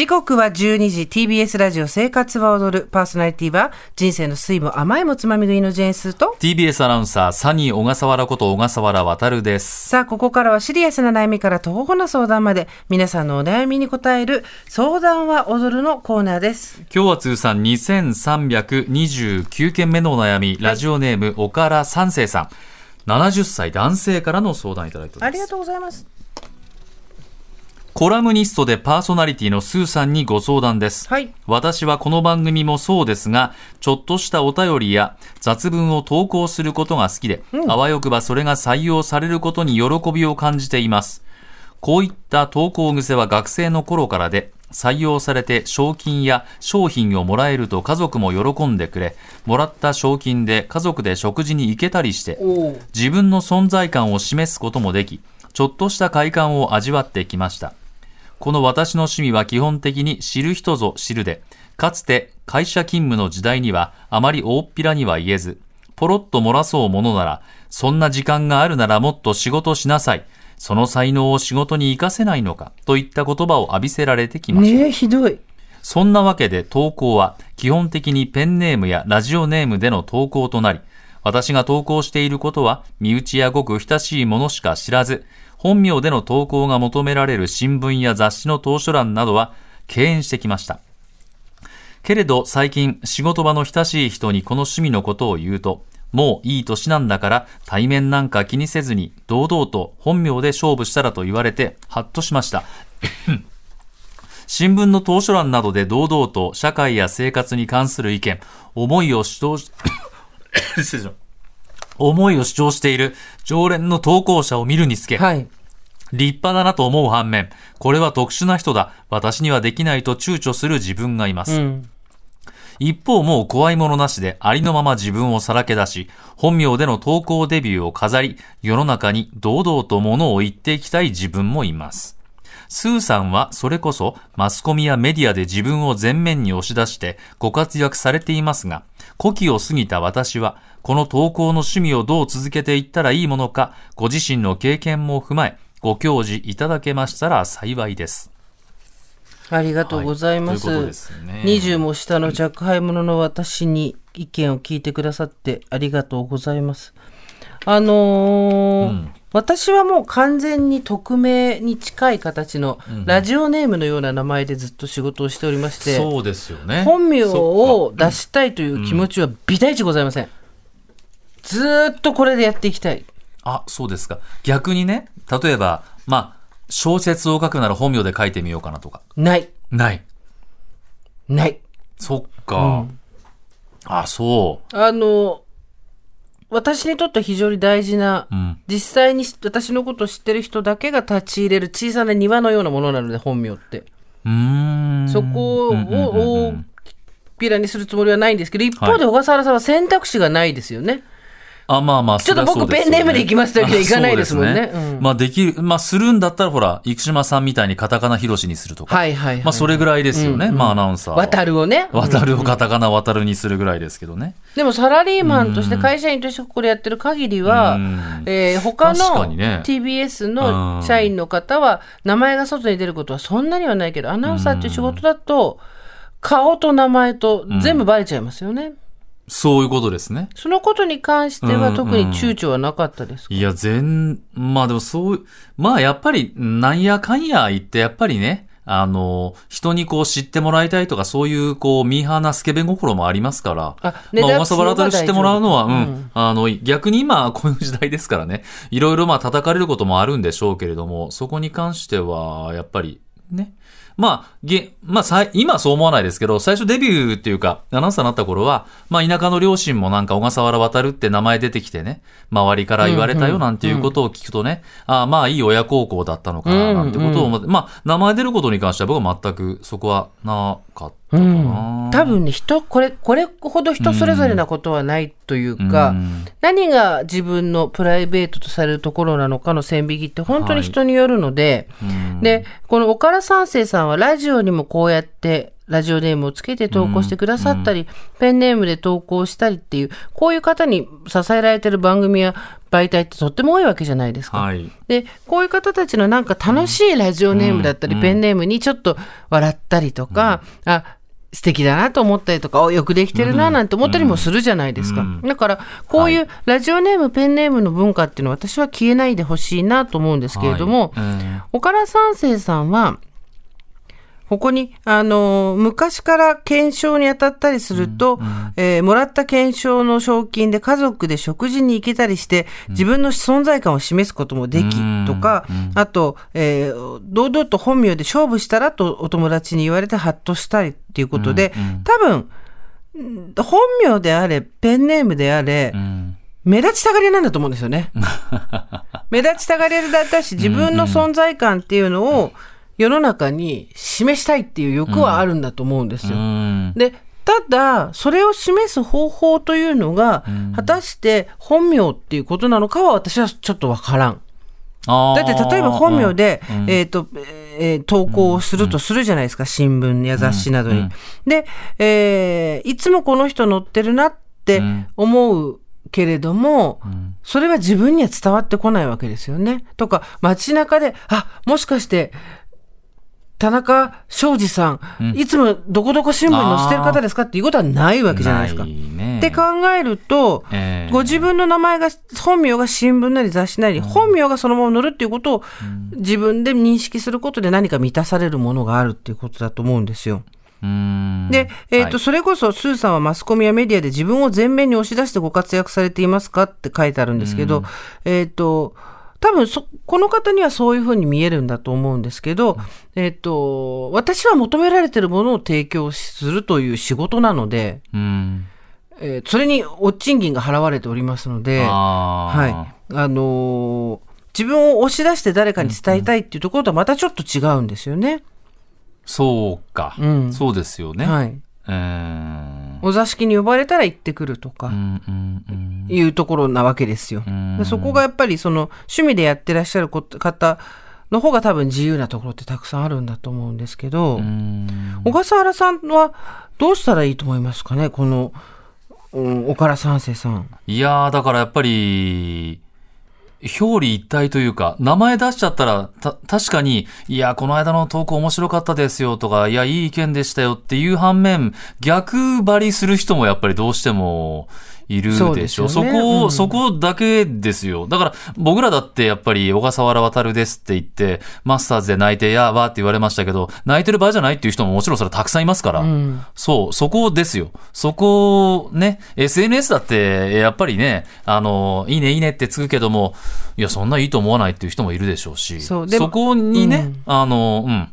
時刻は12時 TBS ラジオ生活は踊るパーソナリティは人生の酸いも甘いもつまみ食いのジェーンスーと。TBS アナウンサーサニー小笠原こと小笠原渉です。さあここからはシリアスな悩みから徒歩な相談まで皆さんのお悩みに答える相談は踊るのコーナーです。今日は通算2329件目のお悩み、ラジオネーム岡田三世さん。70歳男性からの相談いただいております。ありがとうございますコラムニストでパーソナリティのスーさんにご相談です。はい私はこの番組もそうですが、ちょっとしたお便りや雑文を投稿することが好きで、あわよくばそれが採用されることに喜びを感じています。こういった投稿癖は学生の頃からで、採用されて賞金や商品をもらえると家族も喜んでくれ、もらった賞金で家族で食事に行けたりして、自分の存在感を示すこともでき、ちょっとした快感を味わってきました。この私の趣味は基本的に知る人ぞ知るで、かつて会社勤務の時代にはあまり大っぴらには言えず、ポロッと漏らそうものなら、そんな時間があるならもっと仕事しなさい。その才能を仕事に活かせないのか、といった言葉を浴びせられてきました。ねえひどいそんなわけで投稿は基本的にペンネームやラジオネームでの投稿となり、私が投稿していることは身内やごく親しいものしか知らず、本名での投稿が求められる新聞や雑誌の投書欄などは敬遠してきました。けれど最近仕事場の親しい人にこの趣味のことを言うと、もういい年なんだから対面なんか気にせずに堂々と本名で勝負したらと言われてハッとしました。新聞の投書欄などで堂々と社会や生活に関する意見、思いを主張し、失礼しま思いを主張している常連の投稿者を見るにつけ、はい立派だなと思う反面、これは特殊な人だ、私にはできないと躊躇する自分がいます。うん一方もう怖いものなしでありのまま自分をさらけ出し、本名での投稿デビューを飾り、世の中に堂々と物を言っていきたい自分もいます。スーさんはそれこそマスコミやメディアで自分を前面に押し出してご活躍されていますが、古希を過ぎた私は、この投稿の趣味をどう続けていったらいいものか、ご自身の経験も踏まえ、ご教示いただけましたら幸いです。ありがとうございます。はいね20も下の若輩者の私に意見を聞いてくださってありがとうございます。あのー私はもう完全に匿名に近い形のラジオネームのような名前でずっと仕事をしておりまして、そうですよね。本名を出したいという気持ちは微大値ございません。ずーっとこれでやっていきたい。あ、そうですか。逆にね、例えば、まあ、小説を書くなら本名で書いてみようかなとか。ない。ない。ない。そっか。あ、そあの、私にとっては非常に大事な、う。うん。実際に私のことを知ってる人だけが立ち入れる小さな庭のようなものなので、本名って。そこを大っぴらにするつもりはないんですけど、一方で小笠原さんは選択肢がないですよね。あ、まあまあ、ちょっと僕ペンネームで行きますというわけにはいかないですもんねまあ、できる、まあ、するんだったら、ほら、生島さんみたいにカタカナヒロシにするとか。はいはいはい。まあ、それぐらいですよね。まあ、アナウンサーは。渡るをね。渡るをカタカナ渡るにするぐらいですけどね。でもサラリーマンとして会社員としてこれやってる限りはうん、えー他の TBS の社員の方は名前が外に出ることはそんなにはないけど、アナウンサーっていう仕事だと、顔と名前と全部バレちゃいますよね。そういうことですね。そのことに関してはうん特に躊躇はなかったですか、いや、全、まあでもそう、まあやっぱり、なんやかんや言って、やっぱりね、あの、人にこう知ってもらいたいとか、そういうこう、ミーハーなスケベ心もありますから、あねまあ、小笠原で知ってもらうのは、うん、うん。あの、逆に今、こういう時代ですからね、いろいろまあ叩かれることもあるんでしょうけれども、そこに関しては、やっぱり、ね。まあ、げ、まあ、さい今はそう思わないですけど、最初デビューっていうか、アナウンサーになった頃は、まあ、田舎の両親もなんか小笠原渡るって名前出てきてね、周りから言われたよなんていうことを聞くとね、ああ、まあ、いい親孝行だったのかな、なんてことを思って、まあ、名前出ることに関しては僕は全くそこはなかっ多分ね、人、これ、これほど人それぞれなことはないというか、うん。何が自分のプライベートとされるところなのかの線引きって本当に人によるので、で、この岡田三世さんはラジオにもこうやってラジオネームをつけて投稿してくださったり、ペンネームで投稿したりっていう、こういう方に支えられてる番組や媒体ってとっても多いわけじゃないですか。はい。で、こういう方たちのなんか楽しいラジオネームだったり、うん。ペンネームにちょっと笑ったりとか、あ、素敵だなと思ったりとか、およくできてるななんて思ったりもするじゃないですか。うん。だから、こういうラジオネーム、ペンネームの文化っていうのは私は消えないでほしいなと思うんですけれども、はい。え岡田三世さんは、ここに、あの、昔から検証に当たったりすると、えーもらった検証の賞金で家族で食事に行けたりして、自分の存在感を示すこともでき、うん。とか、あと、えー堂々と本名で勝負したらとお友達に言われてハッとしたりっていうことで、多分、うん。本名であれ、ペンネームであれ、目立ちたがりなんだと思うんですよね。目立ちたがりだったし、自分の存在感っていうのを世の中に示したいっていう欲はあるんだと思うんですよ。うん。で、ただ、それを示す方法というのが、果たして本名っていうことなのかは私はちょっとわからん。だって例えば本名で、うん。えっ、と、えー投稿をするとするじゃないですか、新聞や雑誌などに。で、えーいつもこの人載ってるなって思うけれども、それは自分には伝わってこないわけですよね。とか、街中で、あ、もしかして、田中庄司さん、いつもどこどこ新聞に載せてる方ですかっていうことはないわけじゃないですか。ねって考えると、えーご自分の名前が、本名が新聞なり雑誌なり、本名がそのまま載るっていうことを自分で認識することで何か満たされるものがあるっていうことだと思うんですよ。うん。で、えっ、と、はい。それこそ、スーさんはマスコミやメディアで自分を前面に押し出してご活躍されていますかって書いてあるんですけど、えっ、と、多分そ、この方にはそういうふうに見えるんだと思うんですけど、えっ、と、私は求められているものを提供するという仕事なので、うんえーそれにお賃金が払われておりますので、はい。あのー自分を押し出して誰かに伝えたいっていうところとはまたちょっと違うんですよね。そうか、うんそうですよね、はい。えーお座敷に呼ばれたら行ってくるとか。いうところなわけですよ。んでそこがやっぱりその趣味でやってらっしゃる方の方が多分自由なところってたくさんあるんだと思うんですけど、うん小笠原さんはどうしたらいいと思いますかねこの、うん、岡田三世さん。いやー、だからやっぱり、表裏一体というか、名前出しちゃったら、た、確かに、いや、この間の投稿面白かったですよとか、いや、いい意見でしたよっていう反面、逆張りする人もやっぱりどうしてもいるでしょ？ですよね。そこを、うん。そこだけですよ。だから、僕らだってやっぱり、小笠原渉ですって言って、マスターズで泣いて、やわーって言われましたけど、泣いてる場合じゃないっていう人ももちろんそれはたくさんいますから、うん。そう、そこですよ。そこ、ね、SNS だって、やっぱりね、あの、いいね、いいねってつくけども、いや、そんないいと思わないっていう人もいるでしょうし、そこにね、うん。あの、うん、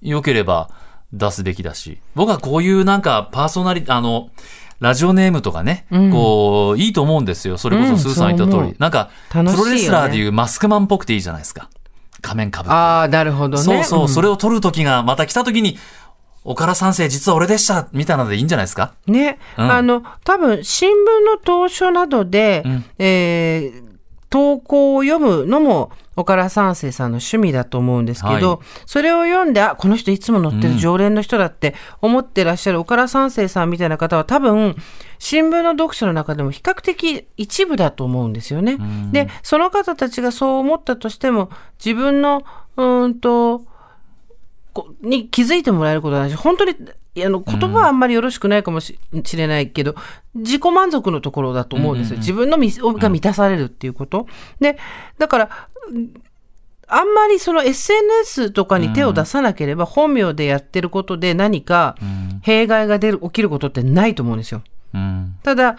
良ければ出すべきだし、僕はこういうなんか、パーソナリ、あの、ラジオネームとかね、うんこう、いいと思うんですよ。それこうんそスーさん言ったそう思う、通りなんか、ねロレスラーでいうマスクマンっぽくていいじゃないですか。仮面かぶって。ああ、なるほどね。そうそう、んそれを取る時がまた来た時に、岡田三世実は俺でしたみたいなのでいいんじゃないですか？ね、うんあの、多分、新聞の投書などで、んえー投稿を読むのも、岡田三世さんの趣味だと思うんですけど、はい。それを読んで、あ、この人いつも載ってる常連の人だって思ってらっしゃる岡田三世さんみたいな方は多分、新聞の読者の中でも比較的一部だと思うんですよね。で、その方たちがそう思ったとしても、自分の、うーんと、こに気づいてもらえることはないし、本当に、あの、言葉はあんまりよろしくないかもししれないけど、自己満足のところだと思うんですよ。自分のみが満たされるっていうこと。で、だから、あんまりその SNS とかに手を出さなければ、本名でやってることで何か弊害が出る、起きることってないと思うんですよ。うん。ただ、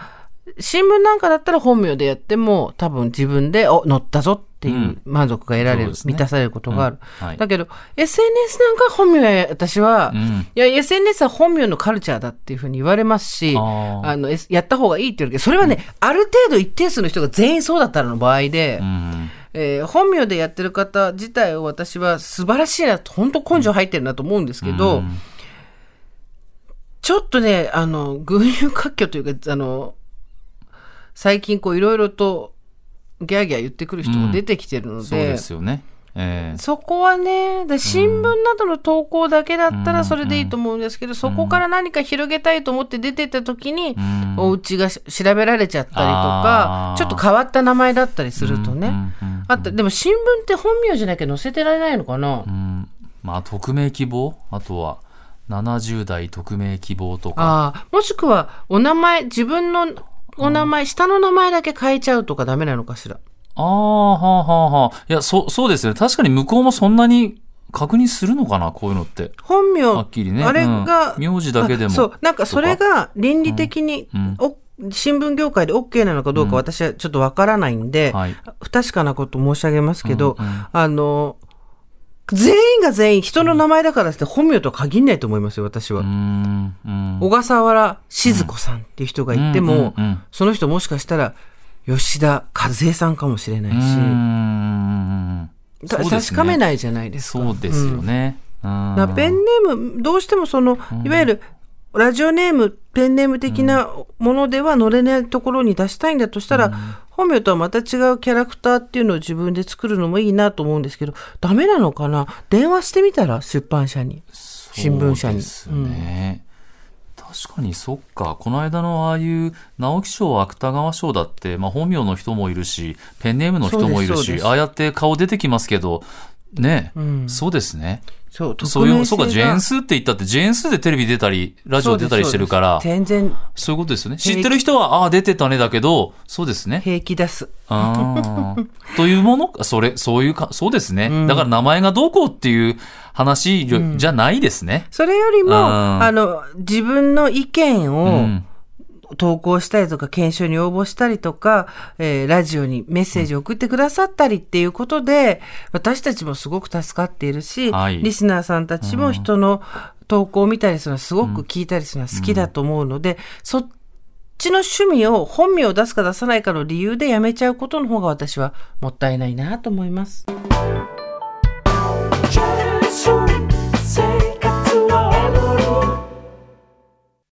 新聞なんかだったら本名でやっても多分自分で、お、載ったぞっていう満足が得られる、そうですね。満たされることがある。うん。はい。だけど、SNS なんかは本名や、私は、うん。いや、SNS は本名のカルチャーだっていうふうに言われますし、あの、やった方がいいって言うけど、それはね、ある程度一定数の人が全員そうだったらの場合で、うん。えー本名でやってる方自体を私は素晴らしいなと、本当根性入ってるなと思うんですけど、うん。ちょっとね、あの、群雄割拠というか、あの、最近こういろいろとギャーギャー言ってくる人も出てきてるので、そうですよね。ええ。そこはね、で新聞などの投稿だけだったらそれでいいと思うんですけど、そこから何か広げたいと思って出てった時に、ん。お家がし調べられちゃったりとかちょっと変わった名前だったりするとね。うんうんうんあと、でも新聞って本名じゃなきゃ載せてられないのかな、うん。まあ匿名希望？あとは70代匿名希望とか。もしくはお名前、自分のお名前、下の名前だけ変えちゃうとかダメなのかしら？ああはあはあはあいやそそうですよね。確かに向こうもそんなに確認するのかなこういうのって。本名、はっきりね。あれが、うん名字だけでも。あそう、なんかそれが倫理的に、うん。お新聞業界で OK なのかどうか私はちょっとわからないんで、はい。不確かなこと申し上げますけど、うんうん。あの、全員が全員人の名前だからって本名とは限んないと思いますよ、私は。小笠原静子さんっていう人がいても、その人もしかしたら吉田和恵さんかもしれないうし、確かめないじゃないですか。そうですよね。ペンネーム、どうしてもその、いわゆる、ラジオネーム、ペンネーム的なものでは乗れないところに出したいんだとしたら、本名とはまた違うキャラクターっていうのを自分で作るのもいいなと思うんですけど、ダメなのかな？電話してみたら？出版社に。新聞社にですね。確かにそっか。この間のああいう直木賞、芥川賞だって、まあ本名の人もいるし、ペンネームの人もいるし、ああやって顔出てきますけど、ね、んそうですね。そう、そういう、そうか、ジェーンスって言ったって、ジェーンスーでテレビ出たり、ラジオ出たりしてるから、全然そういうことですよね。知ってる人は、ああ、出てたねだけど、そうですね。平気出す。あー というもの？か、それ、そういうか、そうですね。だから名前がどうこうっていう話じゃ,、ないですね。それよりも、うんあの、自分の意見うをん。投稿したりとか、研修に応募したりとか、えーラジオにメッセージを送ってくださったりっていうことで、私たちもすごく助かっているし、はい。リスナーさんたちも人の投稿を見たりするのはすごく聞いたりするのは好きだと思うので、そっちの趣味を本名を出すか出さないかの理由でやめちゃうことの方が私はもったいないなと思います。